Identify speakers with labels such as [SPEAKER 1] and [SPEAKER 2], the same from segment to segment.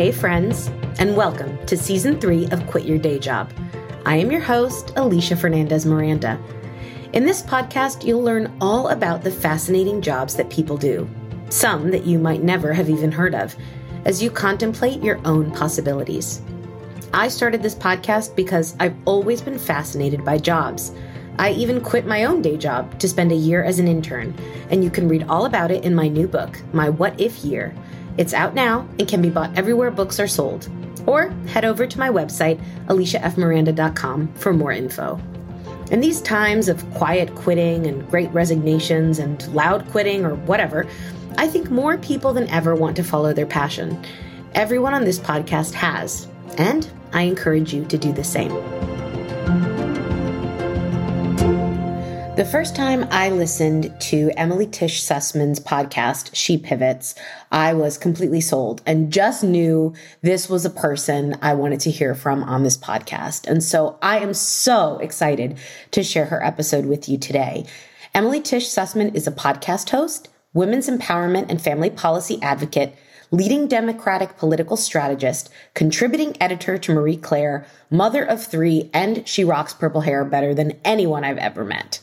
[SPEAKER 1] Hey, friends, and welcome to season three of Quit Your Day Job. I am your host, Alisha Fernandez Miranda. In this podcast, you'll learn all about the fascinating jobs that people do, some that you might never have even heard of, as you contemplate your own possibilities. I started this podcast because I've always been fascinated by jobs. I even quit my own day job to spend a year as an intern, and you can read all about it in my new book, My What If Year. It's out now and can be bought everywhere books are sold. Or head over to my website, alishafmiranda.com, for more info. In these times of quiet quitting and great resignations and loud quitting or whatever, I think more people than ever want to follow their passion. Everyone on this podcast has, and I encourage you to do the same. The first time I listened to Emily Tisch Sussman's podcast, She Pivots, I was completely sold and just knew this was a person I wanted to hear from on this podcast. And so I am so excited to share her episode with you today. Emily Tisch Sussman is a podcast host, women's empowerment and family policy advocate, leading Democratic political strategist, contributing editor to Marie Claire, mother of three, and she rocks purple hair better than anyone I've ever met.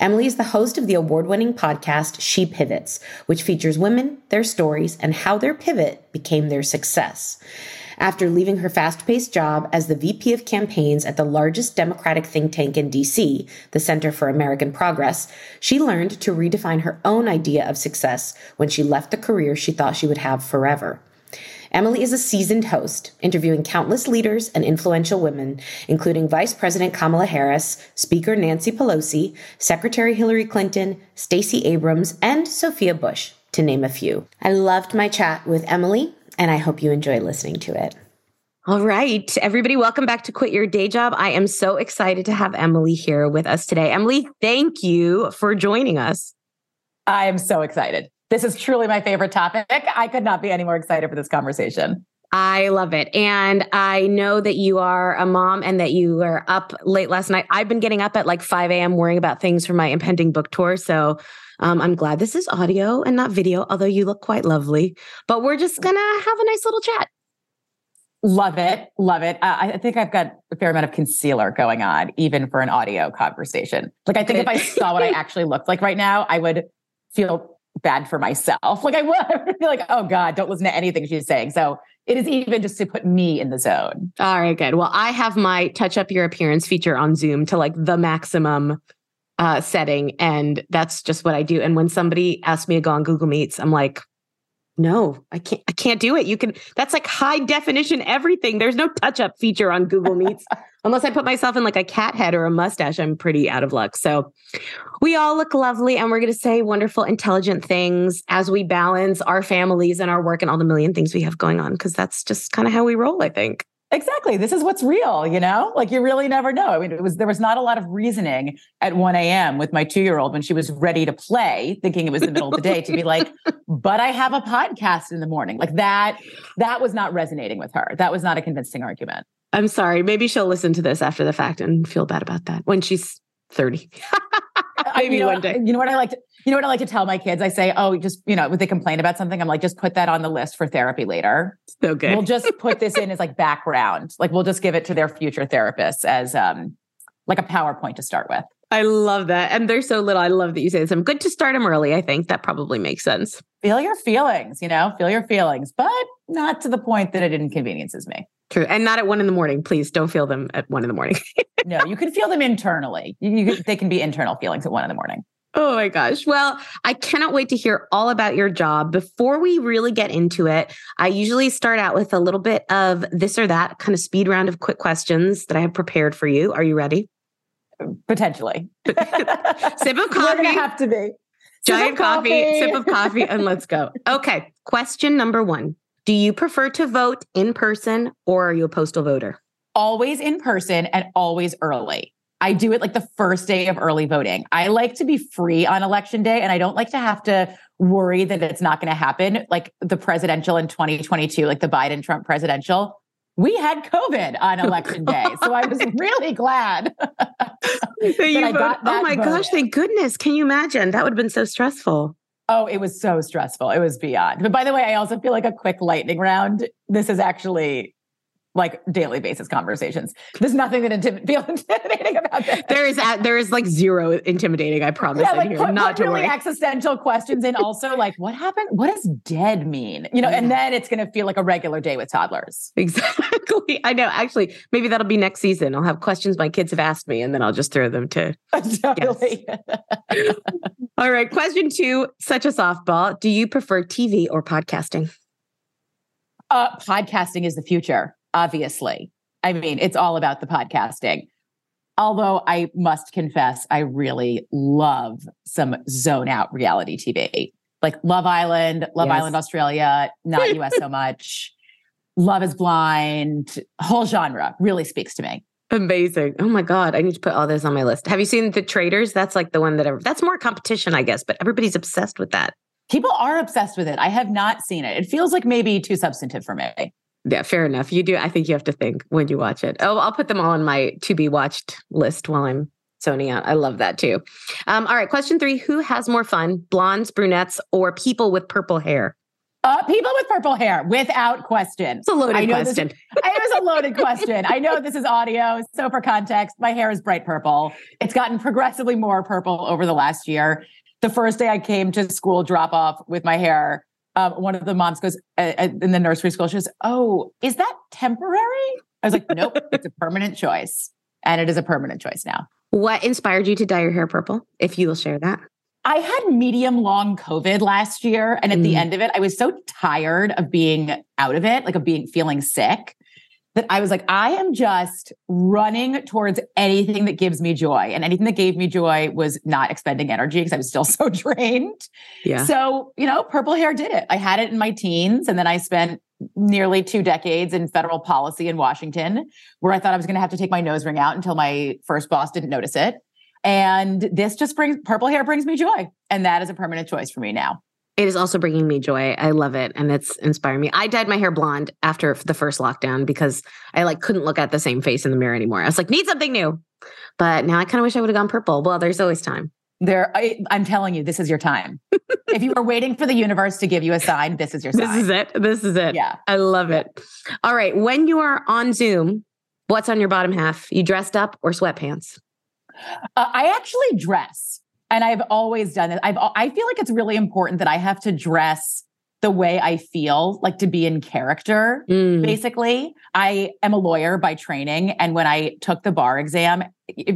[SPEAKER 1] Emily is the host of the award winning podcast She Pivots, which features women, their stories, and how their pivot became their success. After leaving her fast paced job as the VP of campaigns at the largest Democratic think tank in DC, the Center for American Progress, she learned to redefine her own idea of success when she left the career she thought she would have forever. Emily is a seasoned host, interviewing countless leaders and influential women, including Vice President Kamala Harris, Speaker Nancy Pelosi, Secretary Hillary Clinton, Stacey Abrams, and Sophia Bush, to name a few. I loved my chat with Emily, and I hope you enjoy listening to it. All right, everybody, welcome back to Quit Your Day Job. I am so excited to have Emily here with us today. Emily, thank you for joining us.
[SPEAKER 2] I am so excited. This is truly my favorite topic. I could not be any more excited for this conversation.
[SPEAKER 1] I love it. And I know that you are a mom and that you were up late last night. I've been getting up at like 5 a.m. worrying about things for my impending book tour. So um, I'm glad this is audio and not video, although you look quite lovely. But we're just going to have a nice little chat.
[SPEAKER 2] Love it. Love it. Uh, I think I've got a fair amount of concealer going on, even for an audio conversation. Like, I think if I saw what I actually looked like right now, I would feel bad for myself. Like, I would, I would be like, oh God, don't listen to anything she's saying. So, it is even just to put me in the zone.
[SPEAKER 1] All right, good. Well, I have my touch up your appearance feature on Zoom to like the maximum uh, setting. And that's just what I do. And when somebody asks me to go on Google Meets, I'm like, no, I can't, I can't do it. You can, that's like high definition everything. There's no touch up feature on Google Meets. Unless I put myself in like a cat head or a mustache, I'm pretty out of luck. So we all look lovely and we're going to say wonderful, intelligent things as we balance our families and our work and all the million things we have going on. Cause that's just kind of how we roll, I think.
[SPEAKER 2] Exactly. This is what's real, you know? Like you really never know. I mean, it was there was not a lot of reasoning at 1 a.m. with my two-year-old when she was ready to play, thinking it was the middle of the day, to be like, but I have a podcast in the morning. Like that, that was not resonating with her. That was not a convincing argument.
[SPEAKER 1] I'm sorry. Maybe she'll listen to this after the fact and feel bad about that when she's 30. Uh, maybe
[SPEAKER 2] you know,
[SPEAKER 1] one day.
[SPEAKER 2] You know what I like to, you know what I like to tell my kids? I say, oh, just, you know, when they complain about something, I'm like, just put that on the list for therapy later.
[SPEAKER 1] So good.
[SPEAKER 2] We'll just put this in as like background. Like we'll just give it to their future therapists as um like a PowerPoint to start with.
[SPEAKER 1] I love that. And they're so little. I love that you say this. I'm good to start them early. I think that probably makes sense.
[SPEAKER 2] Feel your feelings, you know, feel your feelings, but not to the point that it inconveniences me.
[SPEAKER 1] True. And not at one in the morning. Please don't feel them at one in the morning.
[SPEAKER 2] no, you can feel them internally. You, you, they can be internal feelings at one in the morning.
[SPEAKER 1] Oh my gosh. Well, I cannot wait to hear all about your job. Before we really get into it, I usually start out with a little bit of this or that kind of speed round of quick questions that I have prepared for you. Are you ready?
[SPEAKER 2] Potentially.
[SPEAKER 1] sip of coffee. We're
[SPEAKER 2] gonna have to be.
[SPEAKER 1] Giant coffee, coffee, sip of coffee, and let's go. Okay. Question number one. Do you prefer to vote in person or are you a postal voter?
[SPEAKER 2] Always in person and always early. I do it like the first day of early voting. I like to be free on election day and I don't like to have to worry that it's not going to happen like the presidential in 2022, like the Biden Trump presidential. We had COVID on election day. So I was really glad that
[SPEAKER 1] I got oh that Oh my vote. gosh, thank goodness. Can you imagine? That would have been so stressful.
[SPEAKER 2] Oh, it was so stressful. It was beyond. But by the way, I also feel like a quick lightning round. This is actually like daily basis conversations. There's nothing that intim- feel intimidating about that.
[SPEAKER 1] There is there is like zero intimidating. I promise. Yeah,
[SPEAKER 2] like
[SPEAKER 1] here.
[SPEAKER 2] put,
[SPEAKER 1] not
[SPEAKER 2] put
[SPEAKER 1] really
[SPEAKER 2] worry. existential questions and also like what happened? What does dead mean? You know, yeah. and then it's going to feel like a regular day with toddlers.
[SPEAKER 1] Exactly. I know. Actually, maybe that'll be next season. I'll have questions my kids have asked me, and then I'll just throw them to. totally. All right. Question two. Such a softball. Do you prefer TV or podcasting?
[SPEAKER 2] Uh, podcasting is the future obviously. I mean, it's all about the podcasting. Although I must confess, I really love some zone out reality TV, like Love Island, Love yes. Island Australia, not US so much. Love is Blind, whole genre really speaks to me.
[SPEAKER 1] Amazing. Oh my God. I need to put all this on my list. Have you seen The Traitors? That's like the one that ever, that's more competition, I guess, but everybody's obsessed with that.
[SPEAKER 2] People are obsessed with it. I have not seen it. It feels like maybe too substantive for me.
[SPEAKER 1] Yeah, fair enough. You do. I think you have to think when you watch it. Oh, I'll put them all on my to be watched list while I'm zoning out. I love that too. Um, all right, question three: Who has more fun, blondes, brunettes, or people with purple hair?
[SPEAKER 2] Uh, people with purple hair, without question.
[SPEAKER 1] It's a loaded question.
[SPEAKER 2] This, it was a loaded question. I know this is audio, so for context, my hair is bright purple. It's gotten progressively more purple over the last year. The first day I came to school drop off with my hair, um, one of the moms goes uh, uh, in the nursery school. She goes, "Oh, is that temporary?" I was like, "Nope, it's a permanent choice, and it is a permanent choice now."
[SPEAKER 1] What inspired you to dye your hair purple? If you will share that.
[SPEAKER 2] I had medium long COVID last year, and at mm. the end of it, I was so tired of being out of it, like of being feeling sick, that I was like, I am just running towards anything that gives me joy. And anything that gave me joy was not expending energy because I was still so drained. Yeah. So, you know, purple hair did it. I had it in my teens. And then I spent nearly two decades in federal policy in Washington, where I thought I was going to have to take my nose ring out until my first boss didn't notice it. And this just brings purple hair brings me joy. And that is a permanent choice for me now.
[SPEAKER 1] It is also bringing me joy. I love it and it's inspiring me. I dyed my hair blonde after the first lockdown because I like couldn't look at the same face in the mirror anymore. I was like, need something new. But now I kind of wish I would have gone purple. Well, there's always time.
[SPEAKER 2] There, I, am telling you, this is your time. if you were waiting for the universe to give you a sign, this is your sign.
[SPEAKER 1] This is it. This is it.
[SPEAKER 2] Yeah.
[SPEAKER 1] I love
[SPEAKER 2] yeah.
[SPEAKER 1] it. All right. When you are on Zoom, what's on your bottom half? You dressed up or sweatpants?
[SPEAKER 2] Uh, I actually dress and I've always done it. I've I feel like it's really important that I have to dress the way I feel, like to be in character. Mm. Basically, I am a lawyer by training, and when I took the bar exam,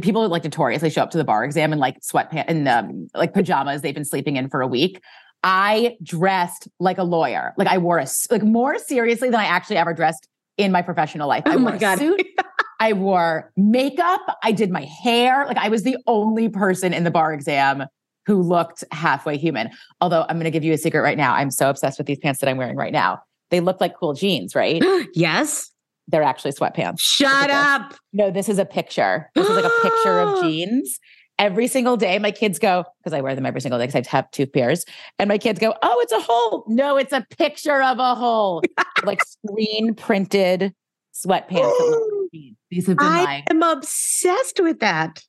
[SPEAKER 2] people like notoriously show up to the bar exam in like sweatpants and um, like pajamas they've been sleeping in for a week. I dressed like a lawyer. Like I wore a like more seriously than I actually ever dressed in my professional life. I oh wore a suit. I wore makeup. I did my hair. Like I was the only person in the bar exam who looked halfway human. Although I'm going to give you a secret right now. I'm so obsessed with these pants that I'm wearing right now. They look like cool jeans, right?
[SPEAKER 1] yes.
[SPEAKER 2] They're actually sweatpants.
[SPEAKER 1] Shut up.
[SPEAKER 2] No, this is a picture. This is like a picture of jeans. Every single day, my kids go, because I wear them every single day because I have two pairs. And my kids go, Oh, it's a hole. No, it's a picture of a hole. like screen printed sweatpants. These have been I my.
[SPEAKER 1] am obsessed with that.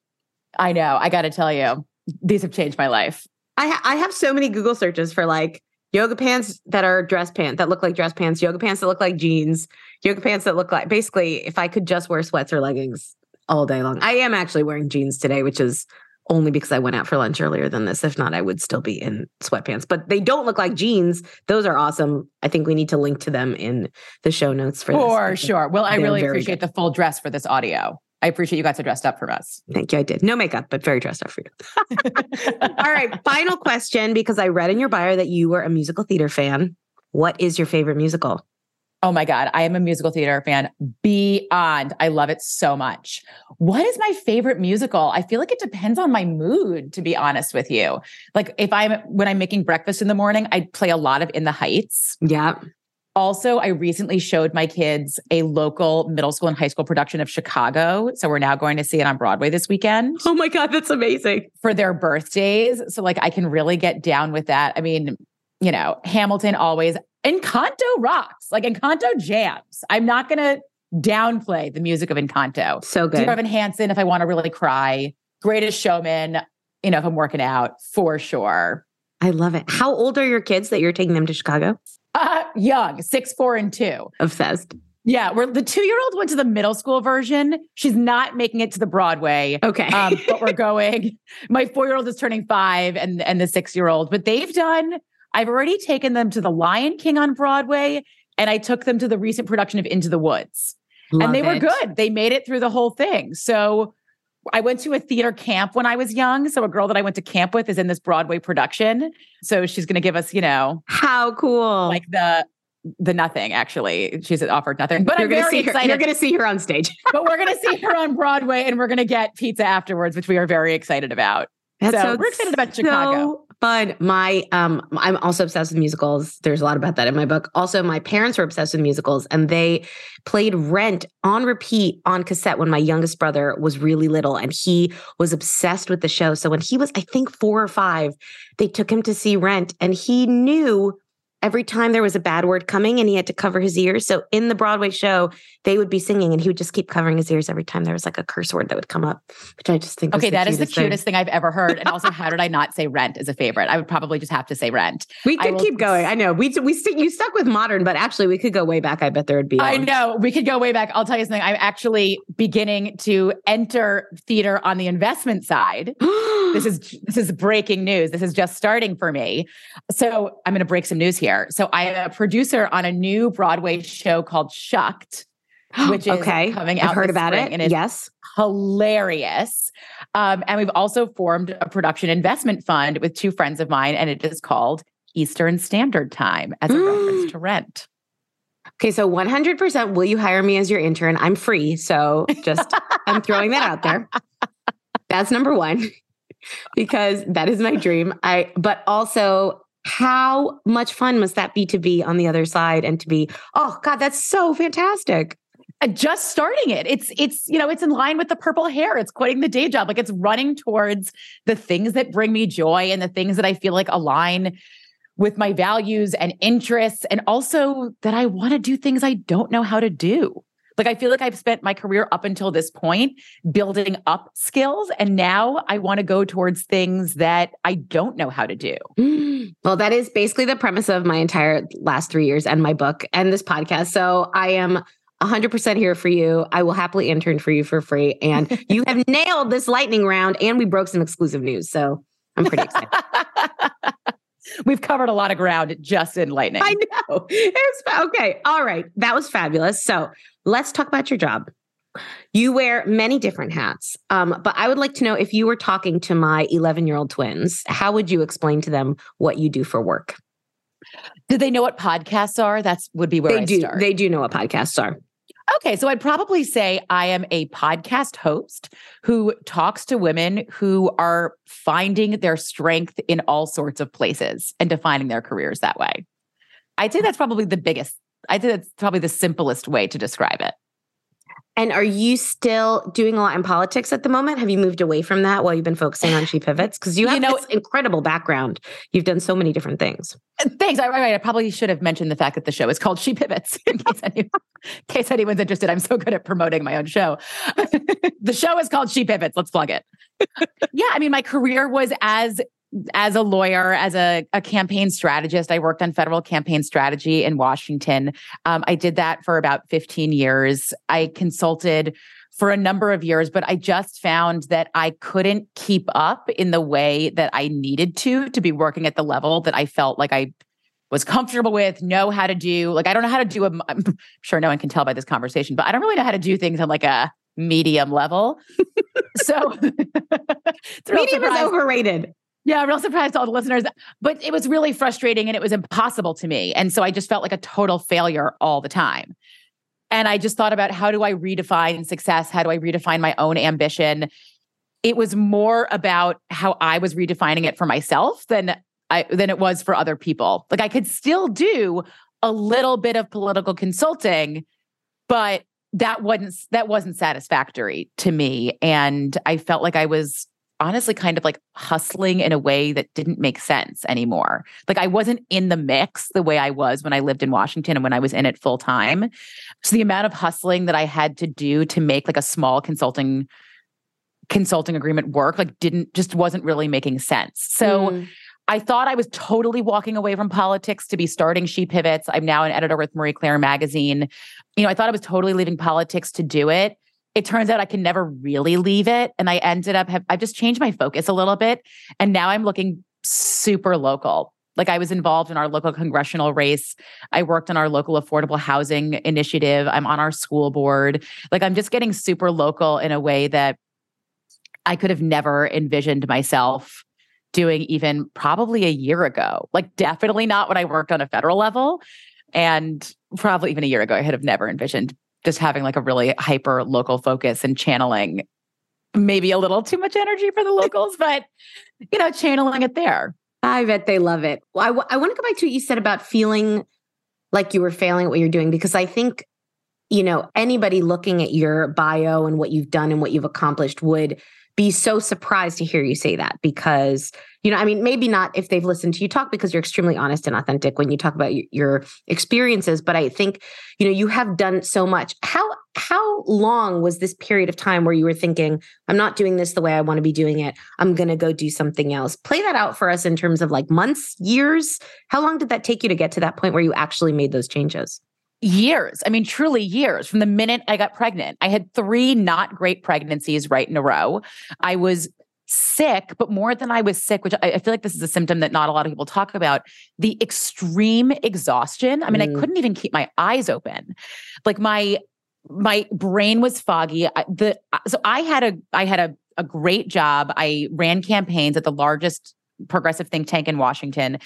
[SPEAKER 2] I know. I got to tell you, these have changed my life.
[SPEAKER 1] I ha- I have so many Google searches for like yoga pants that are dress pants that look like dress pants, yoga pants that look like jeans, yoga pants that look like basically if I could just wear sweats or leggings all day long. I am actually wearing jeans today, which is only because I went out for lunch earlier than this. If not, I would still be in sweatpants. But they don't look like jeans. Those are awesome. I think we need to link to them in the show notes for
[SPEAKER 2] For sure. Well, I really appreciate good. the full dress for this audio. I appreciate you got so dressed up for us.
[SPEAKER 1] Thank you. I did. No makeup, but very dressed up for you. All right. Final question because I read in your bio that you were a musical theater fan. What is your favorite musical?
[SPEAKER 2] Oh my God. I am a musical theater fan beyond. I love it so much. What is my favorite musical? I feel like it depends on my mood, to be honest with you. Like if I'm, when I'm making breakfast in the morning, I play a lot of In the Heights.
[SPEAKER 1] Yeah.
[SPEAKER 2] Also, I recently showed my kids a local middle school and high school production of Chicago. So we're now going to see it on Broadway this weekend.
[SPEAKER 1] Oh my God, that's amazing.
[SPEAKER 2] For their birthdays. So, like, I can really get down with that. I mean, you know, Hamilton always, Encanto rocks, like Encanto jams. I'm not going to downplay the music of Encanto.
[SPEAKER 1] So good.
[SPEAKER 2] Dear Evan Hansen, if I want to really cry, Greatest Showman, you know, if I'm working out for sure.
[SPEAKER 1] I love it. How old are your kids that you're taking them to Chicago?
[SPEAKER 2] Uh, young, six, four, and two.
[SPEAKER 1] Obsessed.
[SPEAKER 2] Yeah, we're the two year old went to the middle school version. She's not making it to the Broadway.
[SPEAKER 1] Okay.
[SPEAKER 2] Um, but we're going. My four year old is turning five and, and the six year old, but they've done, I've already taken them to the Lion King on Broadway and I took them to the recent production of Into the Woods.
[SPEAKER 1] Love
[SPEAKER 2] and they
[SPEAKER 1] it.
[SPEAKER 2] were good. They made it through the whole thing. So I went to a theater camp when I was young. So a girl that I went to camp with is in this Broadway production. So she's going to give us, you know,
[SPEAKER 1] How cool.
[SPEAKER 2] like the the nothing actually. She's offered nothing. But
[SPEAKER 1] you're
[SPEAKER 2] I'm
[SPEAKER 1] gonna
[SPEAKER 2] very
[SPEAKER 1] see her.
[SPEAKER 2] excited.
[SPEAKER 1] You're gonna see her on stage.
[SPEAKER 2] but we're gonna see her on Broadway and we're gonna get pizza afterwards, which we are very excited about.
[SPEAKER 1] That
[SPEAKER 2] So we're excited about Chicago.
[SPEAKER 1] So fun. My um I'm also obsessed with musicals. There's a lot about that in my book. Also, my parents were obsessed with musicals and they played Rent on repeat on cassette when my youngest brother was really little and he was obsessed with the show. So when he was I think 4 or 5, they took him to see Rent and he knew every time there was a bad word coming and he had to cover his ears. So in the Broadway show, they would be singing and he would just keep covering his ears every time there was like a curse word that would come up, which I just think
[SPEAKER 2] Okay, that is the
[SPEAKER 1] cutest thing.
[SPEAKER 2] I've ever heard. And also, how did I not say rent as a favorite? I would probably just have to say rent.
[SPEAKER 1] We could
[SPEAKER 2] will-
[SPEAKER 1] keep going. I know. We we stick you stuck with modern, but actually we could go way back. I bet there would be.
[SPEAKER 2] I know we could go way back. I'll tell you something. I'm actually beginning to enter theater on the investment side. this is this is breaking news. This is just starting for me. So I'm going to break some news here. So I am a producer on a new Broadway show called Shucked, which is
[SPEAKER 1] okay.
[SPEAKER 2] coming out
[SPEAKER 1] I've heard about it.
[SPEAKER 2] and it's
[SPEAKER 1] yes.
[SPEAKER 2] hilarious. Um, and we've also formed a production investment fund with two friends of mine, and it is called Eastern Standard Time as a reference to rent.
[SPEAKER 1] Okay. So 100. percent Will you hire me as your intern? I'm free. So just I'm throwing that out there. That's number one because that is my dream. I. But also. How much fun must that be to be on the other side and to be, oh God, that's so fantastic.
[SPEAKER 2] Uh, just starting it. It's it's you know it's in line with the purple hair. It's quitting the day job. Like it's running towards the things that bring me joy and the things that I feel like align with my values and interests, and also that I want to do things I don't know how to do. Like I feel like I've spent my career up until this point building up skills, and now I want to go towards things that I don't know how to do.
[SPEAKER 1] Well, that is basically the premise of my entire last three years and my book and this podcast. So I am 100% here for you. I will happily intern for you for free. And you have nailed this lightning round and we broke some exclusive news. So I'm pretty excited.
[SPEAKER 2] We've covered a lot of ground just in lightning.
[SPEAKER 1] I know. It's okay. All right. That was fabulous. So let's talk about your job. You wear many different hats, um, but I would like to know if you were talking to my 11 year old twins, how would you explain to them what you do for work?
[SPEAKER 2] Do they know what podcasts are? That's would be where
[SPEAKER 1] they
[SPEAKER 2] I
[SPEAKER 1] do.
[SPEAKER 2] start.
[SPEAKER 1] They do know what podcasts are.
[SPEAKER 2] Okay, so I'd probably say I am a podcast host who talks to women who are finding their strength in all sorts of places and defining their careers that way. I'd say that's probably the biggest, I think that's probably the simplest way to describe it.
[SPEAKER 1] And are you still doing a lot in politics at the moment? Have you moved away from that while you've been focusing on She Pivots? Because you
[SPEAKER 2] You
[SPEAKER 1] have
[SPEAKER 2] know-
[SPEAKER 1] this incredible background. You've done so many different things.
[SPEAKER 2] Uh, Thanks. I, I, I probably should have mentioned the fact that the show is called She Pivots in case, any, in case anyone's interested. I'm so good at promoting my own show. the show is called She Pivots. Let's plug it. yeah, I mean, my career was as as a lawyer, as a, a campaign strategist. I worked on federal campaign strategy in Washington. Um, I did that for about 15 years. I consulted for a number of years, but I just found that I couldn't keep up in the way that I needed to to be working at the level that I felt like I was comfortable with, know how to do. Like I don't know how to do a I'm sure no one can tell by this conversation, but I don't really know how to do things on like a medium level. so
[SPEAKER 1] medium is overrated.
[SPEAKER 2] Yeah, real surprised to all the listeners. But it was really frustrating and it was impossible to me. And so I just felt like a total failure all the time. And I just thought about how do I redefine success? How do I redefine my own ambition? It was more about how I was redefining it for myself than I than it was for other people. Like I could still do a little bit of political consulting, but that wasn't that wasn't satisfactory to me and I felt like I was honestly kind of like hustling in a way that didn't make sense anymore. Like I wasn't in the mix the way I was when I lived in Washington and when I was in it full time. So the amount of hustling that I had to do to make like a small consulting consulting agreement work like didn't just wasn't really making sense. So mm. I thought I was totally walking away from politics to be starting She Pivots. I'm now an editor with Marie Claire magazine. You know, I thought I was totally leaving politics to do it it turns out I can never really leave it. And I ended up, have, I've just changed my focus a little bit. And now I'm looking super local. Like I was involved in our local congressional race. I worked on our local affordable housing initiative. I'm on our school board. Like I'm just getting super local in a way that I could have never envisioned myself doing even probably a year ago. Like definitely not when I worked on a federal level. And probably even a year ago, I had have never envisioned just having like a really hyper local focus and channeling maybe a little too much energy for the locals, but you know, channeling it there.
[SPEAKER 1] I bet they love it. Well, I, w- I want to go back to what you said about feeling like you were failing at what you're doing, because I think, you know, anybody looking at your bio and what you've done and what you've accomplished would be so surprised to hear you say that because you know i mean maybe not if they've listened to you talk because you're extremely honest and authentic when you talk about your experiences but i think you know you have done so much. How how long was this period of time where you were thinking i'm not doing this the way i want to be doing it. I'm going to go do something else. Play that out for us in terms of like months years. How long did that take you to get to that point where you actually made those changes
[SPEAKER 2] years. I mean, truly years from the minute I got pregnant. I had three not great pregnancies right in a row. I was sick, but more than I was sick, which I, I, feel like this is a symptom that not a lot of people talk about the extreme exhaustion. I mean, mm. I couldn't even keep my eyes open. Like my, my brain was foggy. I, the, so I had a, I had a, a great job. I ran campaigns at the largest progressive think tank in Washington.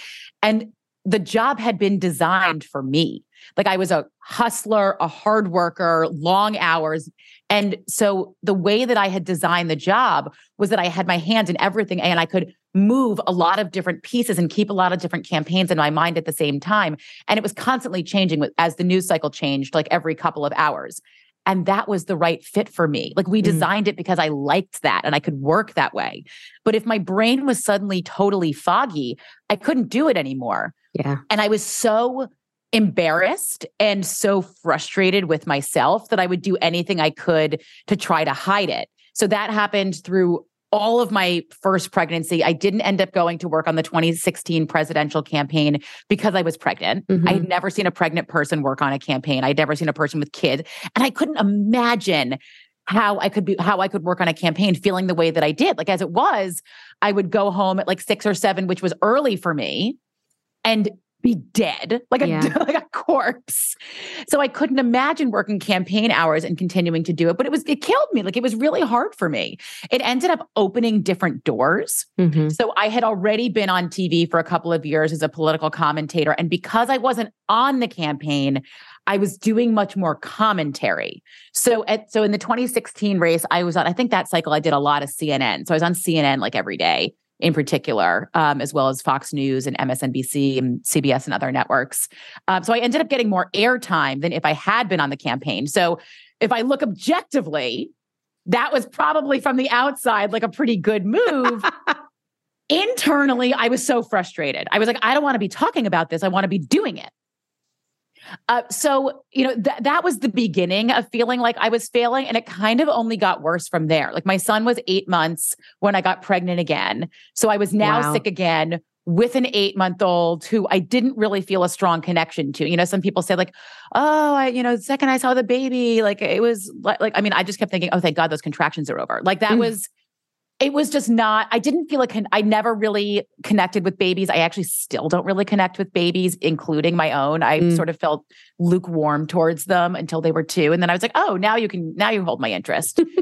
[SPEAKER 2] And the job had been designed for me. Like I was a hustler, a hard worker, long hours. And so the way that I had designed the job was that I had my hand in everything and I could move a lot of different pieces and keep a lot of different campaigns in my mind at the same time. And it was constantly changing as the news cycle changed, like every couple of hours. And that was the right fit for me. Like we mm. designed mm. it because I liked that and I could work that way. But if my brain was suddenly totally foggy, I couldn't do it anymore.
[SPEAKER 1] Yeah.
[SPEAKER 2] And I was so embarrassed and so frustrated with myself that I would do anything I could to try to hide it. So that happened through all of my first pregnancy. I didn't end up going to work on the 2016 presidential campaign because I was pregnant. Mm-hmm. I had never seen a pregnant person work on a campaign. I'd never seen a person with kids. And I couldn't imagine how I could be how I could work on a campaign feeling the way that I did. Like as it was, I would go home at like 6 or 7, which was early for me and be dead like a yeah. like a corpse. So I couldn't imagine working campaign hours and continuing to do it, but it was it killed me. Like it was really hard for me. It ended up opening different doors. Mm-hmm. So I had already been on TV for a couple of years as a political commentator and because I wasn't on the campaign, I was doing much more commentary. So at so in the 2016 race, I was on I think that cycle I did a lot of CNN. So I was on CNN like every day in particular, um, as well as Fox News and MSNBC and CBS and other networks. Um, so I ended up getting more airtime than if I had been on the campaign. So if I look objectively, that was probably from the outside like a pretty good move. Internally, I was so frustrated. I was like, I don't want to be talking about this. I want to be doing it. Uh, so, you know, th- that was the beginning of feeling like I was failing. And it kind of only got worse from there. Like my son was eight months when I got pregnant again. So I was now wow. sick again with an eight month old who I didn't really feel a strong connection to. You know, some people say, like, oh, I, you know, the second I saw the baby, like it was like, like I mean, I just kept thinking, oh, thank God those contractions are over. Like that mm. was it was just not i didn't feel like i never really connected with babies. I actually still don't really connect with babies including my own. I mm. sort of felt lukewarm towards them until they were two and then i was like oh now you can now you hold my interest.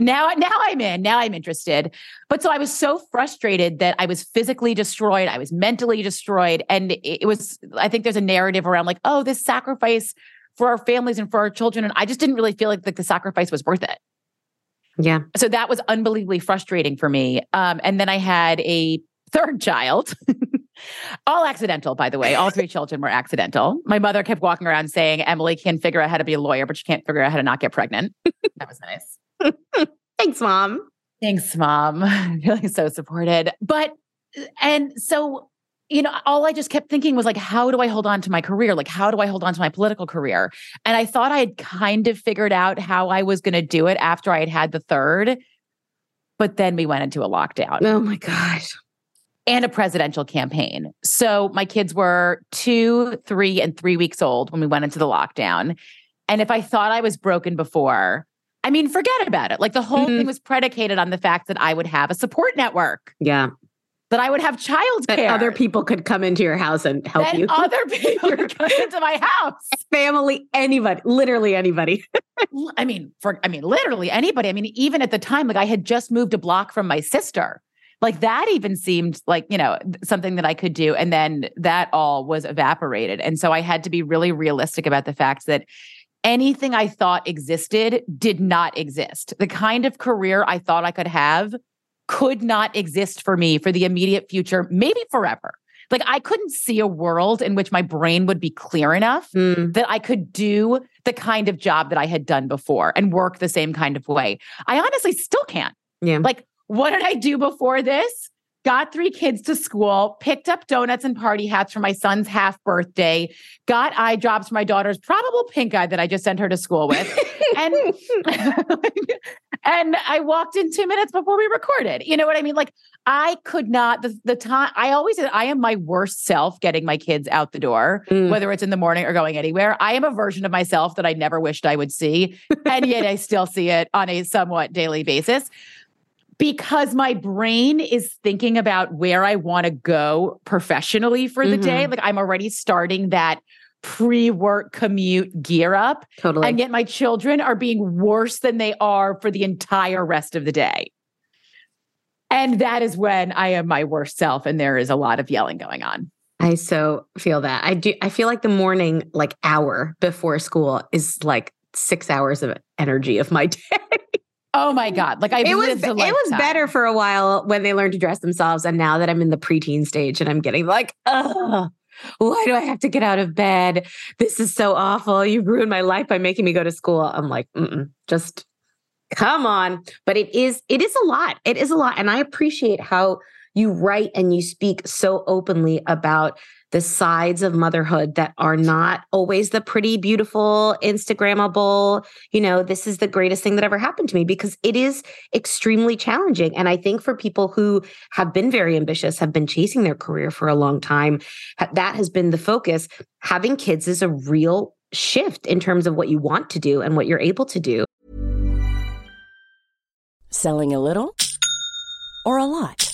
[SPEAKER 2] Now now i'm in now i'm interested. But so i was so frustrated that i was physically destroyed i was mentally destroyed and it was i think there's a narrative around like oh this sacrifice for our families and for our children and i just didn't really feel like, like the sacrifice was worth it
[SPEAKER 1] yeah.
[SPEAKER 2] So that was unbelievably frustrating for me. Um, and then I had a third child, all accidental, by the way. All three children were accidental. My mother kept walking around saying, Emily can figure out how to be a lawyer, but she can't figure out how to not get pregnant. that was nice.
[SPEAKER 1] Thanks, mom.
[SPEAKER 2] Thanks, mom. Feeling so supported. But, and so you know, all I just kept thinking was like, how do I hold on to my career? Like, how do I hold on to my political career? And I thought I had kind of figured out how I was going to do it after I had had the third. But then we went into a lockdown.
[SPEAKER 1] Oh my gosh.
[SPEAKER 2] And a presidential campaign. So my kids were two, three, and three weeks old when we went into the lockdown. And if I thought I was broken before, I mean, forget about it. Like the whole mm-hmm. thing was predicated on the fact that I would have a support network.
[SPEAKER 1] Yeah
[SPEAKER 2] that I would have childcare. That
[SPEAKER 1] other people could come into your house and help
[SPEAKER 2] that
[SPEAKER 1] you.
[SPEAKER 2] Other people could come into my house.
[SPEAKER 1] Family, anybody, literally anybody.
[SPEAKER 2] I mean, for I mean, literally anybody. I mean, even at the time, like I had just moved a block from my sister. Like that even seemed like, you know, something that I could do. And then that all was evaporated. And so I had to be really realistic about the fact that anything I thought existed did not exist. The kind of career I thought I could have could not exist for me for the immediate future, maybe forever. Like I couldn't see a world in which my brain would be clear enough mm. that I could do the kind of job that I had done before and work the same kind of way. I honestly still can't.
[SPEAKER 1] Yeah.
[SPEAKER 2] Like, what did I do before this? Got three kids to school, picked up donuts and party hats for my son's half birthday, got eye drops for my daughter's probable pink eye that I just sent her to school with. and and I walked in 2 minutes before we recorded. You know what I mean? Like I could not the, the time I always I am my worst self getting my kids out the door, mm. whether it's in the morning or going anywhere. I am a version of myself that I never wished I would see, and yet I still see it on a somewhat daily basis because my brain is thinking about where I want to go professionally for the mm-hmm. day. Like I'm already starting that pre-work commute gear up.
[SPEAKER 1] Totally.
[SPEAKER 2] And yet my children are being worse than they are for the entire rest of the day. And that is when I am my worst self and there is a lot of yelling going on.
[SPEAKER 1] I so feel that. I do I feel like the morning like hour before school is like 6 hours of energy of my day.
[SPEAKER 2] Oh my god! Like I
[SPEAKER 1] it was it was better for a while when they learned to dress themselves, and now that I'm in the preteen stage and I'm getting like, oh, why do I have to get out of bed? This is so awful. You ruined my life by making me go to school. I'm like, just come on. But it is it is a lot. It is a lot, and I appreciate how you write and you speak so openly about the sides of motherhood that are not always the pretty, beautiful, Instagrammable, you know, this is the greatest thing that ever happened to me because it is extremely challenging. And I think for people who have been very ambitious, have been chasing their career for a long time, that has been the focus. Having kids is a real shift in terms of what you want to do and what you're able to do.
[SPEAKER 3] Selling a little or a lot?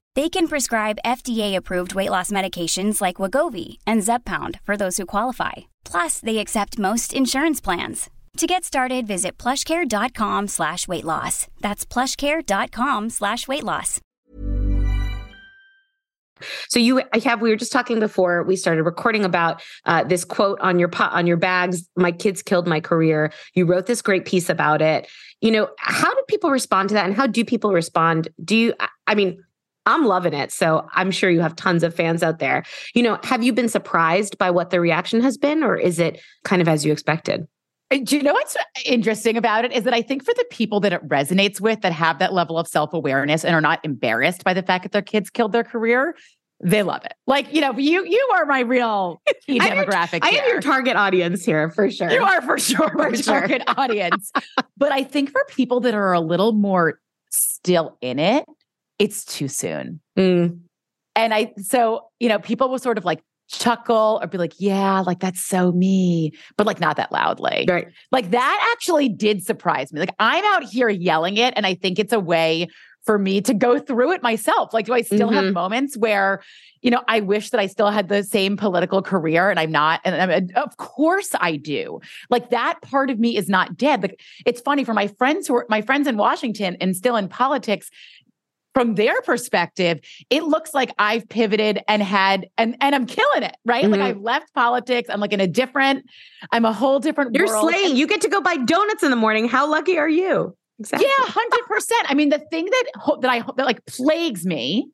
[SPEAKER 4] They can prescribe FDA-approved weight loss medications like Wegovy and Zepbound for those who qualify. Plus, they accept most insurance plans. To get started, visit plushcare.com slash weight loss. That's plushcare.com slash weight loss.
[SPEAKER 1] So you I have we were just talking before we started recording about uh, this quote on your pot on your bags. My kids killed my career. You wrote this great piece about it. You know, how do people respond to that, and how do people respond? Do you? I mean, I'm loving it. So I'm sure you have tons of fans out there. You know, have you been surprised by what the reaction has been, or is it kind of as you expected?
[SPEAKER 2] Uh, do you know what's interesting about it is that I think for the people that it resonates with that have that level of self awareness and are not embarrassed by the fact that their kids killed their career, they love it. Like, you know, you you are my real key demographic.
[SPEAKER 1] I am your target audience here for sure.
[SPEAKER 2] You are for sure my sure. target audience. but I think for people that are a little more still in it, it's too soon. Mm. And I, so, you know, people will sort of like chuckle or be like, yeah, like that's so me, but like not that loudly.
[SPEAKER 1] Right.
[SPEAKER 2] Like that actually did surprise me. Like I'm out here yelling it. And I think it's a way for me to go through it myself. Like, do I still mm-hmm. have moments where, you know, I wish that I still had the same political career and I'm not? And I'm, of course I do. Like that part of me is not dead. Like it's funny for my friends who are my friends in Washington and still in politics, from their perspective, it looks like I've pivoted and had and and I'm killing it, right? Mm-hmm. Like I've left politics. I'm like in a different, I'm a whole different
[SPEAKER 1] You're
[SPEAKER 2] world.
[SPEAKER 1] slaying. You get to go buy donuts in the morning. How lucky are you?
[SPEAKER 2] Exactly. Yeah, hundred percent. I mean, the thing that that I that like plagues me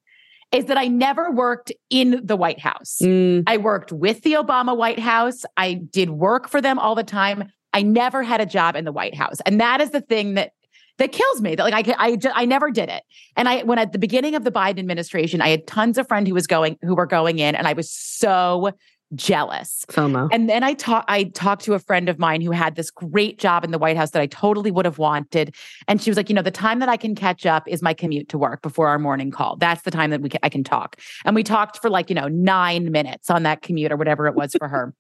[SPEAKER 2] is that I never worked in the White House. Mm. I worked with the Obama White House. I did work for them all the time. I never had a job in the White House, and that is the thing that that kills me. That like I I I never did it. And I when at the beginning of the Biden administration, I had tons of friends who was going who were going in, and I was so jealous.
[SPEAKER 1] FOMO.
[SPEAKER 2] And then I talked I talked to a friend of mine who had this great job in the White House that I totally would have wanted. And she was like, you know, the time that I can catch up is my commute to work before our morning call. That's the time that we can, I can talk. And we talked for like, you know, 9 minutes on that commute or whatever it was for her.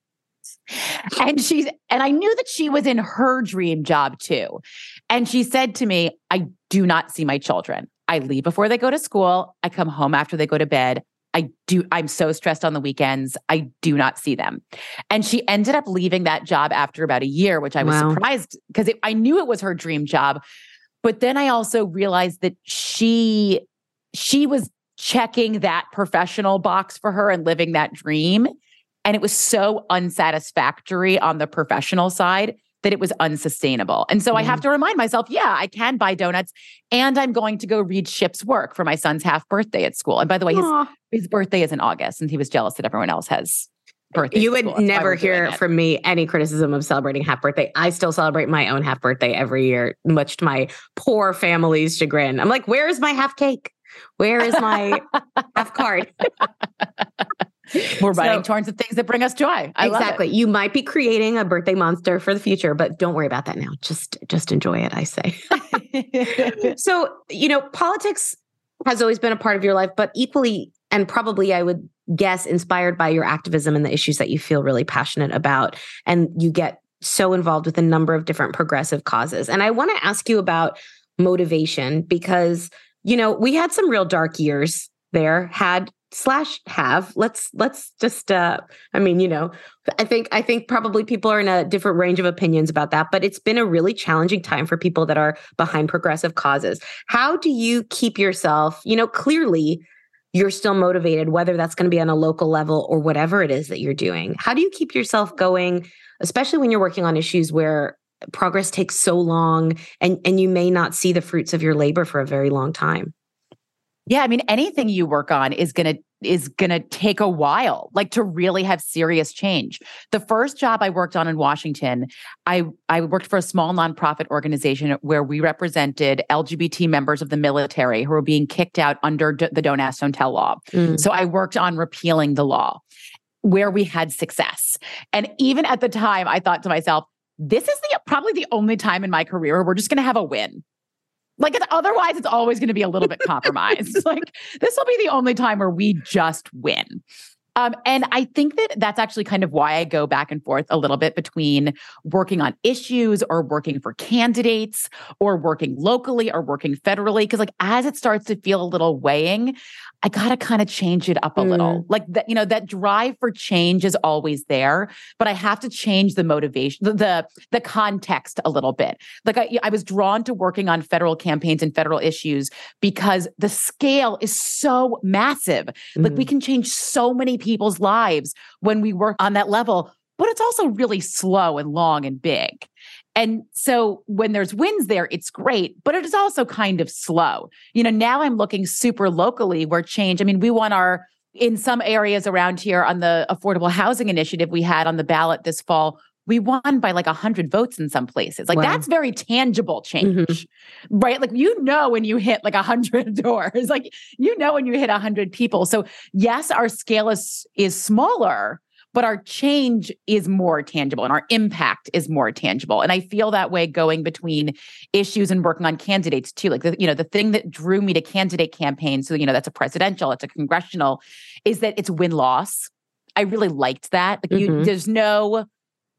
[SPEAKER 2] and she's and I knew that she was in her dream job too. And she said to me, I do not see my children. I leave before they go to school. I come home after they go to bed. I do, I'm so stressed on the weekends. I do not see them. And she ended up leaving that job after about a year, which I was wow. surprised because I knew it was her dream job. But then I also realized that she, she was checking that professional box for her and living that dream. And it was so unsatisfactory on the professional side that it was unsustainable. And so mm. I have mm. to remind myself, yeah, I can buy donuts and I'm going to go read Ship's work for my son's half birthday at school. And by the way, his, his birthday is in August and he was jealous that everyone else has birthday.
[SPEAKER 1] You would never hear from me any criticism of celebrating half birthday. I still celebrate my own half birthday every year, much to my poor family's chagrin. I'm like, where is my half cake? Where is my half card?
[SPEAKER 2] We're writing so, towards the things that bring us joy. I
[SPEAKER 1] exactly. You might be creating a birthday monster for the future, but don't worry about that now. Just just enjoy it, I say. so, you know, politics has always been a part of your life, but equally and probably I would guess inspired by your activism and the issues that you feel really passionate about and you get so involved with a number of different progressive causes. And I want to ask you about motivation because you know, we had some real dark years there, had slash have let's let's just uh i mean you know i think i think probably people are in a different range of opinions about that but it's been a really challenging time for people that are behind progressive causes. How do you keep yourself you know clearly you're still motivated whether that's going to be on a local level or whatever it is that you're doing? How do you keep yourself going especially when you're working on issues where progress takes so long and and you may not see the fruits of your labor for a very long time
[SPEAKER 2] yeah, I mean anything you work on is going to is going to take a while like to really have serious change. The first job I worked on in Washington, I I worked for a small nonprofit organization where we represented LGBT members of the military who were being kicked out under d- the Don't Ask Don't Tell law. Mm. So I worked on repealing the law where we had success. And even at the time I thought to myself, this is the probably the only time in my career where we're just going to have a win. Like it's, otherwise, it's always going to be a little bit compromised. like this will be the only time where we just win. Um, and I think that that's actually kind of why I go back and forth a little bit between working on issues or working for candidates or working locally or working federally. Cause like as it starts to feel a little weighing, I got to kind of change it up a mm. little. Like that, you know, that drive for change is always there, but I have to change the motivation, the the, the context a little bit. Like I, I was drawn to working on federal campaigns and federal issues because the scale is so massive. Mm. Like we can change so many people's lives when we work on that level, but it's also really slow and long and big. And so when there's wins there, it's great, but it is also kind of slow. You know, now I'm looking super locally where change, I mean, we won our, in some areas around here on the affordable housing initiative we had on the ballot this fall, we won by like 100 votes in some places. Like wow. that's very tangible change, mm-hmm. right? Like you know when you hit like 100 doors, like you know when you hit 100 people. So yes, our scale is is smaller, but our change is more tangible and our impact is more tangible. And I feel that way going between issues and working on candidates too. Like the, you know, the thing that drew me to candidate campaigns, so you know, that's a presidential, it's a congressional, is that it's win loss. I really liked that. Like mm-hmm. you, there's no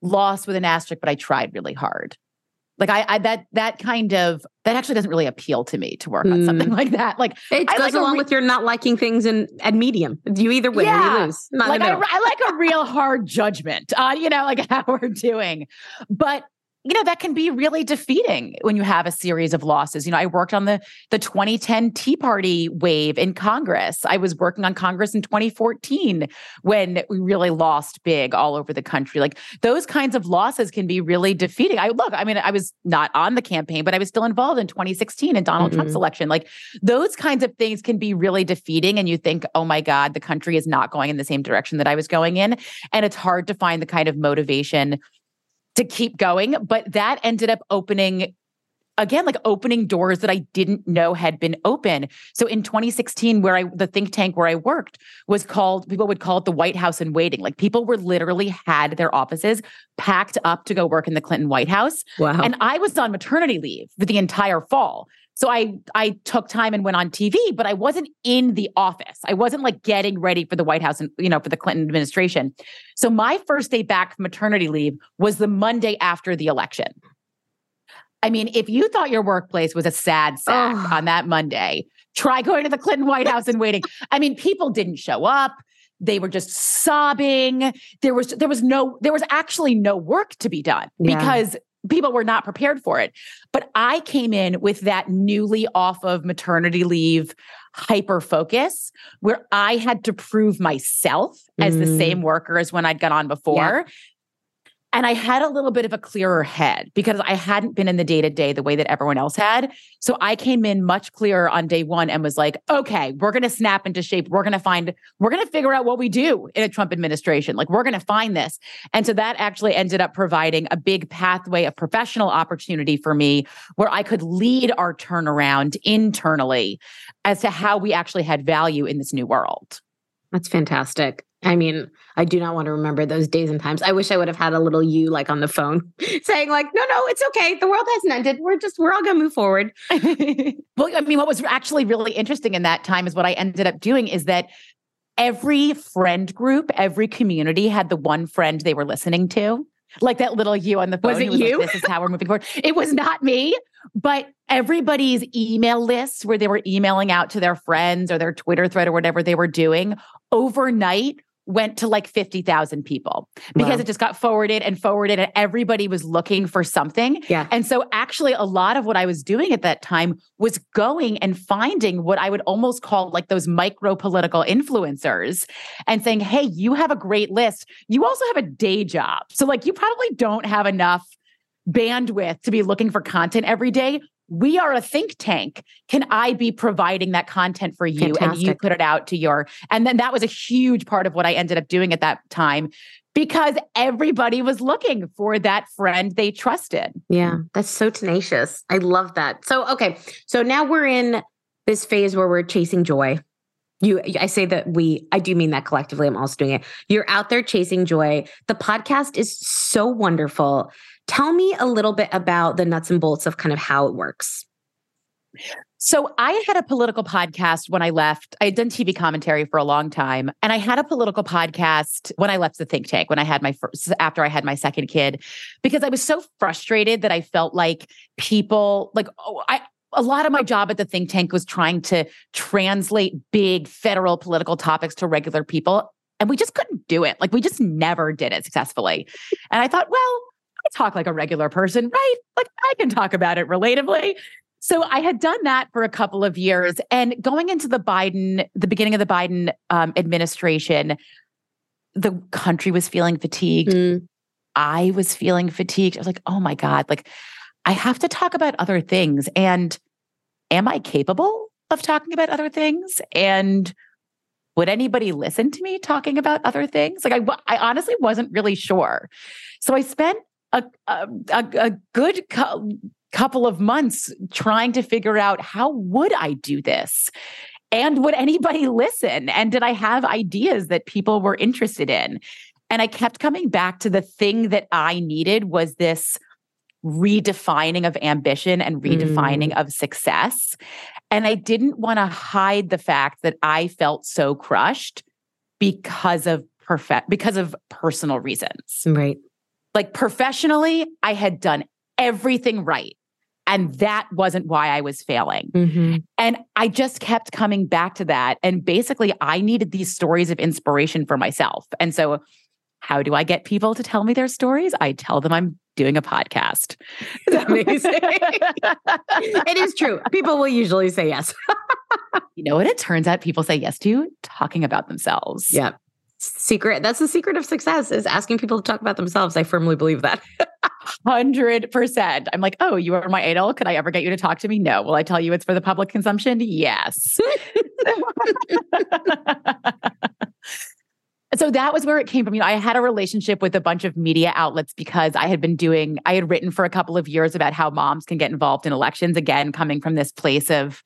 [SPEAKER 2] loss with an asterisk, but I tried really hard. Like I, I, that that kind of that actually doesn't really appeal to me to work on something mm. like that. Like
[SPEAKER 1] it goes like along re- with your not liking things in at medium. You either win yeah. or you lose.
[SPEAKER 2] like I, I, like a real hard judgment on you know like how we're doing, but you know that can be really defeating when you have a series of losses. You know i worked on the the 2010 tea party wave in congress. I was working on congress in 2014 when we really lost big all over the country. Like those kinds of losses can be really defeating. I look i mean i was not on the campaign but i was still involved in 2016 in donald mm-hmm. trump's election. Like those kinds of things can be really defeating and you think oh my god the country is not going in the same direction that i was going in. And it's hard to find the kind of motivation to keep going. But that ended up opening again like opening doors that I didn't know had been open. So in 2016 where I the think tank where I worked was called people would call it the White House in waiting. Like people were literally had their offices packed up to go work in the Clinton White House. Wow. And I was on maternity leave for the entire fall. So I I took time and went on TV, but I wasn't in the office. I wasn't like getting ready for the White House and you know for the Clinton administration. So my first day back from maternity leave was the Monday after the election. I mean, if you thought your workplace was a sad sack on that Monday, try going to the Clinton White House and waiting. I mean, people didn't show up. They were just sobbing. There was there was no there was actually no work to be done yeah. because people were not prepared for it. But I came in with that newly off of maternity leave hyper focus where I had to prove myself as the mm. same worker as when I'd gone on before. Yeah. And I had a little bit of a clearer head because I hadn't been in the day to day the way that everyone else had. So I came in much clearer on day one and was like, okay, we're going to snap into shape. We're going to find, we're going to figure out what we do in a Trump administration. Like, we're going to find this. And so that actually ended up providing a big pathway of professional opportunity for me where I could lead our turnaround internally as to how we actually had value in this new world.
[SPEAKER 1] That's fantastic. I mean, I do not want to remember those days and times. I wish I would have had a little you like on the phone saying, like, no, no, it's okay. The world hasn't ended. We're just, we're all going to move forward.
[SPEAKER 2] well, I mean, what was actually really interesting in that time is what I ended up doing is that every friend group, every community had the one friend they were listening to. Like that little you on the phone.
[SPEAKER 1] Was it was you?
[SPEAKER 2] Like, this is how we're moving forward. It was not me, but everybody's email lists where they were emailing out to their friends or their Twitter thread or whatever they were doing overnight went to like 50,000 people because wow. it just got forwarded and forwarded and everybody was looking for something.
[SPEAKER 1] Yeah.
[SPEAKER 2] And so actually a lot of what I was doing at that time was going and finding what I would almost call like those micro political influencers and saying, "Hey, you have a great list. You also have a day job. So like you probably don't have enough bandwidth to be looking for content every day we are a think tank. Can I be providing that content for you Fantastic. and you put it out to your and then that was a huge part of what I ended up doing at that time because everybody was looking for that friend they trusted.
[SPEAKER 1] Yeah, that's so tenacious. I love that. So okay, so now we're in this phase where we're chasing joy. You I say that we I do mean that collectively. I'm also doing it. You're out there chasing joy. The podcast is so wonderful. Tell me a little bit about the nuts and bolts of kind of how it works.
[SPEAKER 2] So I had a political podcast when I left. I had done TV commentary for a long time. And I had a political podcast when I left the think tank, when I had my first, after I had my second kid, because I was so frustrated that I felt like people, like, oh, I, a lot of my job at the think tank was trying to translate big federal political topics to regular people. And we just couldn't do it. Like, we just never did it successfully. And I thought, well, I talk like a regular person, right? Like, I can talk about it relatively. So I had done that for a couple of years. And going into the Biden, the beginning of the Biden um, administration, the country was feeling fatigued. Mm. I was feeling fatigued. I was like, oh my God, like I have to talk about other things. And am I capable of talking about other things? And would anybody listen to me talking about other things? Like I, I honestly wasn't really sure. So I spent a, a, a, good couple of months trying to figure out how would I do this? And would anybody listen? And did I have ideas that people were interested in? And I kept coming back to the thing that I needed was this redefining of ambition and redefining mm. of success. And I didn't want to hide the fact that I felt so crushed because of perfect because of personal reasons.
[SPEAKER 1] Right.
[SPEAKER 2] Like professionally, I had done everything right. And that wasn't why I was failing. Mm-hmm. And I just kept coming back to that. And basically, I needed these stories of inspiration for myself. And so, how do I get people to tell me their stories? I tell them I'm doing a podcast.
[SPEAKER 1] amazing. it is true. People will usually say yes.
[SPEAKER 2] you know what? It turns out people say yes to talking about themselves.
[SPEAKER 1] Yeah. Secret. That's the secret of success is asking people to talk about themselves. I firmly believe that.
[SPEAKER 2] 100%. I'm like, oh, you are my idol. Could I ever get you to talk to me? No. Will I tell you it's for the public consumption? Yes. so that was where it came from. You know, I had a relationship with a bunch of media outlets because I had been doing, I had written for a couple of years about how moms can get involved in elections. Again, coming from this place of,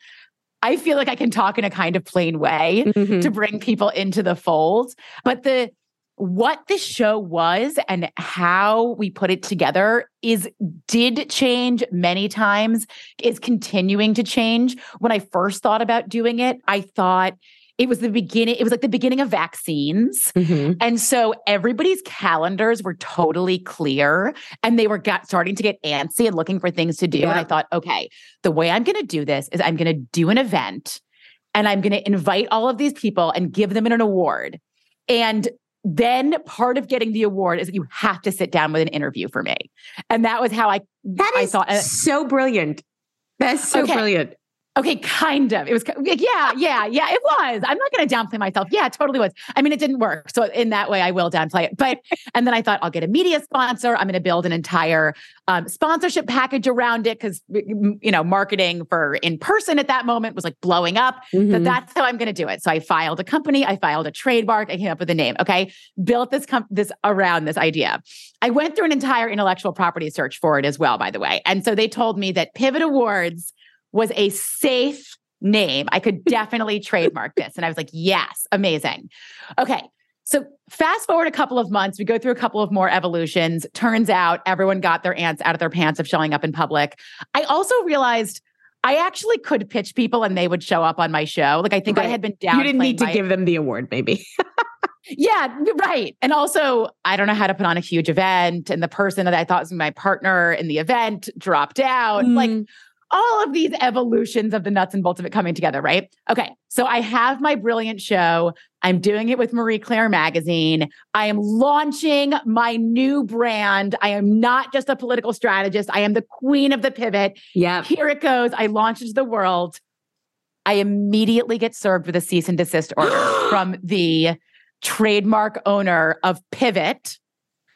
[SPEAKER 2] I feel like I can talk in a kind of plain way mm-hmm. to bring people into the fold. But the what this show was and how we put it together is did change many times is continuing to change when i first thought about doing it i thought it was the beginning it was like the beginning of vaccines mm-hmm. and so everybody's calendars were totally clear and they were got, starting to get antsy and looking for things to do yeah. and i thought okay the way i'm going to do this is i'm going to do an event and i'm going to invite all of these people and give them an award and then part of getting the award is that you have to sit down with an interview for me. And that was how I
[SPEAKER 1] that is I thought uh, so brilliant. That's so okay. brilliant.
[SPEAKER 2] Okay, kind of. It was, like, yeah, yeah, yeah, it was. I'm not going to downplay myself. Yeah, it totally was. I mean, it didn't work. So, in that way, I will downplay it. But, and then I thought, I'll get a media sponsor. I'm going to build an entire um, sponsorship package around it because, you know, marketing for in person at that moment was like blowing up. Mm-hmm. So, that's how I'm going to do it. So, I filed a company, I filed a trademark, I came up with a name. Okay. Built this, com- this around this idea. I went through an entire intellectual property search for it as well, by the way. And so, they told me that Pivot Awards was a safe name. I could definitely trademark this. And I was like, yes, amazing. Okay. So fast forward a couple of months, we go through a couple of more evolutions. Turns out everyone got their ants out of their pants of showing up in public. I also realized I actually could pitch people and they would show up on my show. Like I think right. I had been down.
[SPEAKER 1] You didn't need to my- give them the award, maybe.
[SPEAKER 2] yeah, right. And also, I don't know how to put on a huge event. And the person that I thought was my partner in the event dropped out. Mm. Like all of these evolutions of the nuts and bolts of it coming together, right? Okay. So I have my brilliant show. I'm doing it with Marie Claire magazine. I am launching my new brand. I am not just a political strategist. I am the queen of the pivot.
[SPEAKER 1] Yeah.
[SPEAKER 2] Here it goes. I launch it to the world. I immediately get served with a cease and desist order from the trademark owner of Pivot,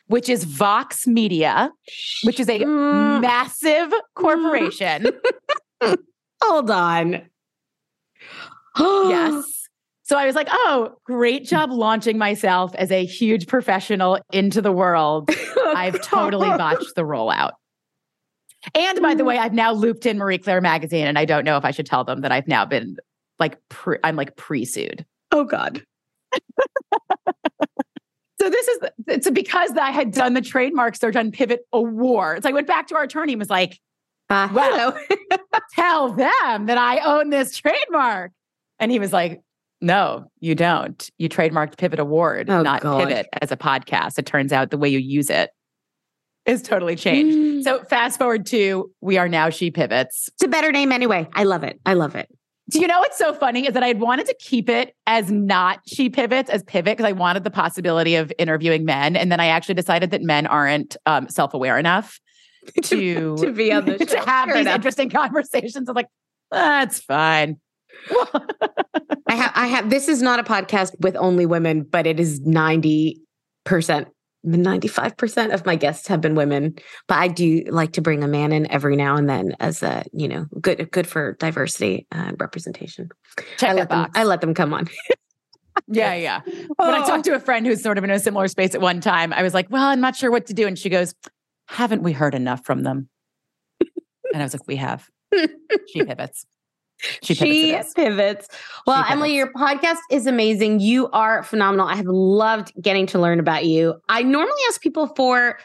[SPEAKER 2] which is Vox Media, which is a mm. massive corporation.
[SPEAKER 1] Hold on.
[SPEAKER 2] yes. So I was like, oh, great job launching myself as a huge professional into the world. I've totally botched the rollout. And by the way, I've now looped in Marie Claire magazine, and I don't know if I should tell them that I've now been like, pre- I'm like pre sued.
[SPEAKER 1] Oh, God.
[SPEAKER 2] So this is it's because I had done the trademark search on Pivot Awards. I went back to our attorney and was like, uh, "Wow, tell them that I own this trademark. And he was like, no, you don't. You trademarked Pivot Award,
[SPEAKER 1] Oh,
[SPEAKER 2] not
[SPEAKER 1] God.
[SPEAKER 2] Pivot as a podcast. It turns out the way you use it is totally changed.
[SPEAKER 1] Mm.
[SPEAKER 2] So fast forward to we are now She Pivots.
[SPEAKER 1] It's a better name anyway. I love it. I love it.
[SPEAKER 2] Do you know what's so funny is that I had wanted to keep it as not She Pivots as Pivot because I wanted the possibility of interviewing men. And then I actually decided that men aren't um, self aware enough to,
[SPEAKER 1] to be on the
[SPEAKER 2] to have
[SPEAKER 1] Fair
[SPEAKER 2] these
[SPEAKER 1] enough.
[SPEAKER 2] interesting conversations. I'm like, that's fine.
[SPEAKER 1] I have I have this is not a podcast with only women, but it is 90%, 95% of my guests have been women. But I do like to bring a man in every now and then as a, you know, good good for diversity and representation.
[SPEAKER 2] Check
[SPEAKER 1] I let them
[SPEAKER 2] box.
[SPEAKER 1] I let them come on.
[SPEAKER 2] Yeah, yeah. When I oh. talked to a friend who's sort of in a similar space at one time, I was like, well, I'm not sure what to do. And she goes, haven't we heard enough from them? And I was like, we have. She pivots. She pivots.
[SPEAKER 1] She pivots. Well,
[SPEAKER 2] She
[SPEAKER 1] Emily, your podcast is amazing. You are phenomenal. I have loved getting to learn about you. I normally ask people for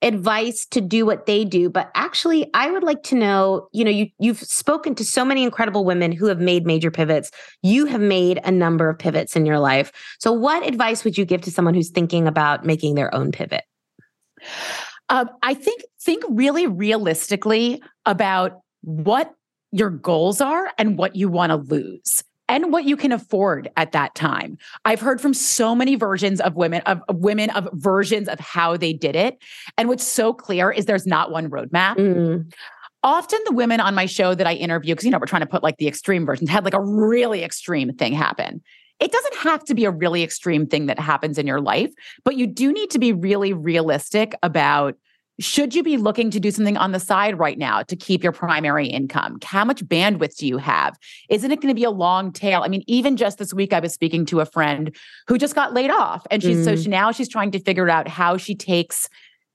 [SPEAKER 1] advice to do what they do, but actually I would like to know, you know, you you've spoken to so many incredible women who have made major pivots. You have made a number of pivots in your life. So what advice would you give to someone who's thinking about making their own pivot?
[SPEAKER 2] Um, I think think really realistically about what your goals are and what you want to lose and what you can afford at that time. I've heard from so many versions of women of, of women of versions of how they did it. And what's so clear is there's not one roadmap.
[SPEAKER 1] Mm,
[SPEAKER 2] Often the women on my show that I interview, because you know, we're trying to put like the extreme versions, had like a really extreme thing happen. It doesn't have to be a really extreme thing that happens in your life, but you do need to be really realistic about should you be looking to do something on the side right now to keep your primary income? How much bandwidth do you have? Isn't it going to be a long tail? I mean, even just this week, I was speaking to a friend who just got laid off. And she's so
[SPEAKER 1] Mm.
[SPEAKER 2] she, now she's trying to figure out how she takes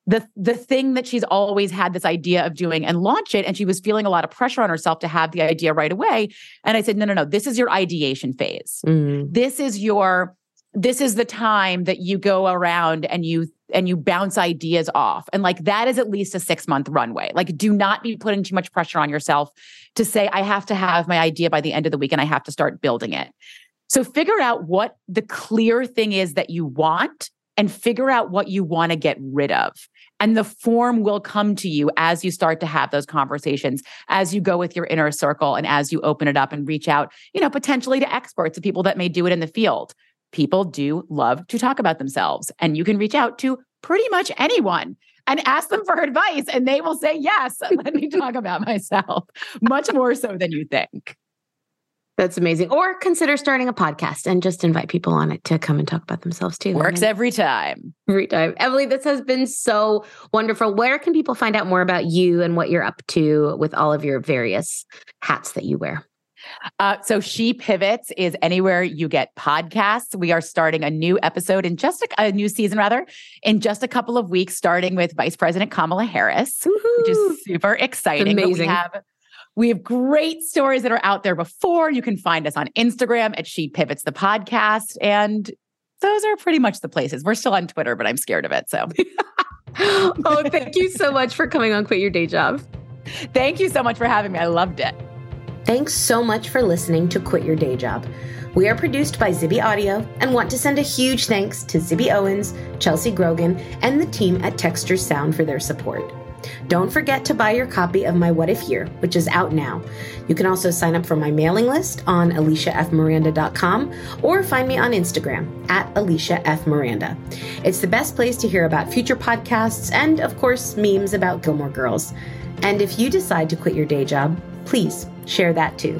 [SPEAKER 2] the the thing that she's always had this idea of doing and launch it and she was feeling a lot of pressure on herself to have the idea right away and i said no no no this is your ideation phase
[SPEAKER 1] mm,
[SPEAKER 2] this is your this is the time that you go around and you and you bounce ideas off. And like that is at least a 6 month runway. Like do not be putting too much pressure on yourself to say i have to have my idea by the end of the week and i have to start building it. So figure out what the clear thing is that you want and figure out what you want to get rid of. And the form will come to you as you start to have those conversations as you go with your inner circle and as you open it up and reach out you know potentially to experts to people that may do it in the field people do love to talk about themselves and you can reach out to pretty much anyone and ask them for advice and they will say yes let me talk about myself much more so than you think
[SPEAKER 1] That's amazing. Or consider starting a podcast and just invite people on it to come and talk about themselves too.
[SPEAKER 2] works every time
[SPEAKER 1] every time. Emily, this has been so wonderful. Where can people find out more about you and what you're up to with all of your various hats that you wear?
[SPEAKER 2] Uh, so she pivots is anywhere you get podcasts. We are starting a new episode in just a, a new season, rather, in just a couple of weeks, starting with Vice President Kamala Harris, which is super exciting. But
[SPEAKER 1] amazing.
[SPEAKER 2] We have we have great stories that are out there before. You can find us on Instagram at She Pivots the podcast, and those are pretty much the places. We're still on Twitter, but I'm scared of it. So
[SPEAKER 1] oh, thank you so much for coming on Quit Your Day Job.
[SPEAKER 2] thank you so much for having me. I loved it.
[SPEAKER 1] Thanks so much for listening to Quit Your Day Job. We are produced by Zibby Audio and want to send a huge thanks to Zibby Owens, Chelsea Grogan, and the team at Texture Sound for their support. Don't forget to buy your copy of my What If Year, which is out now. You can also sign up for my mailing list on alishafmiranda.com or find me on Instagram at Alisha F. Miranda. It's the best place to hear about future podcasts and, of course, memes about Gilmore Girls. And if you decide to quit your day job, please share that too.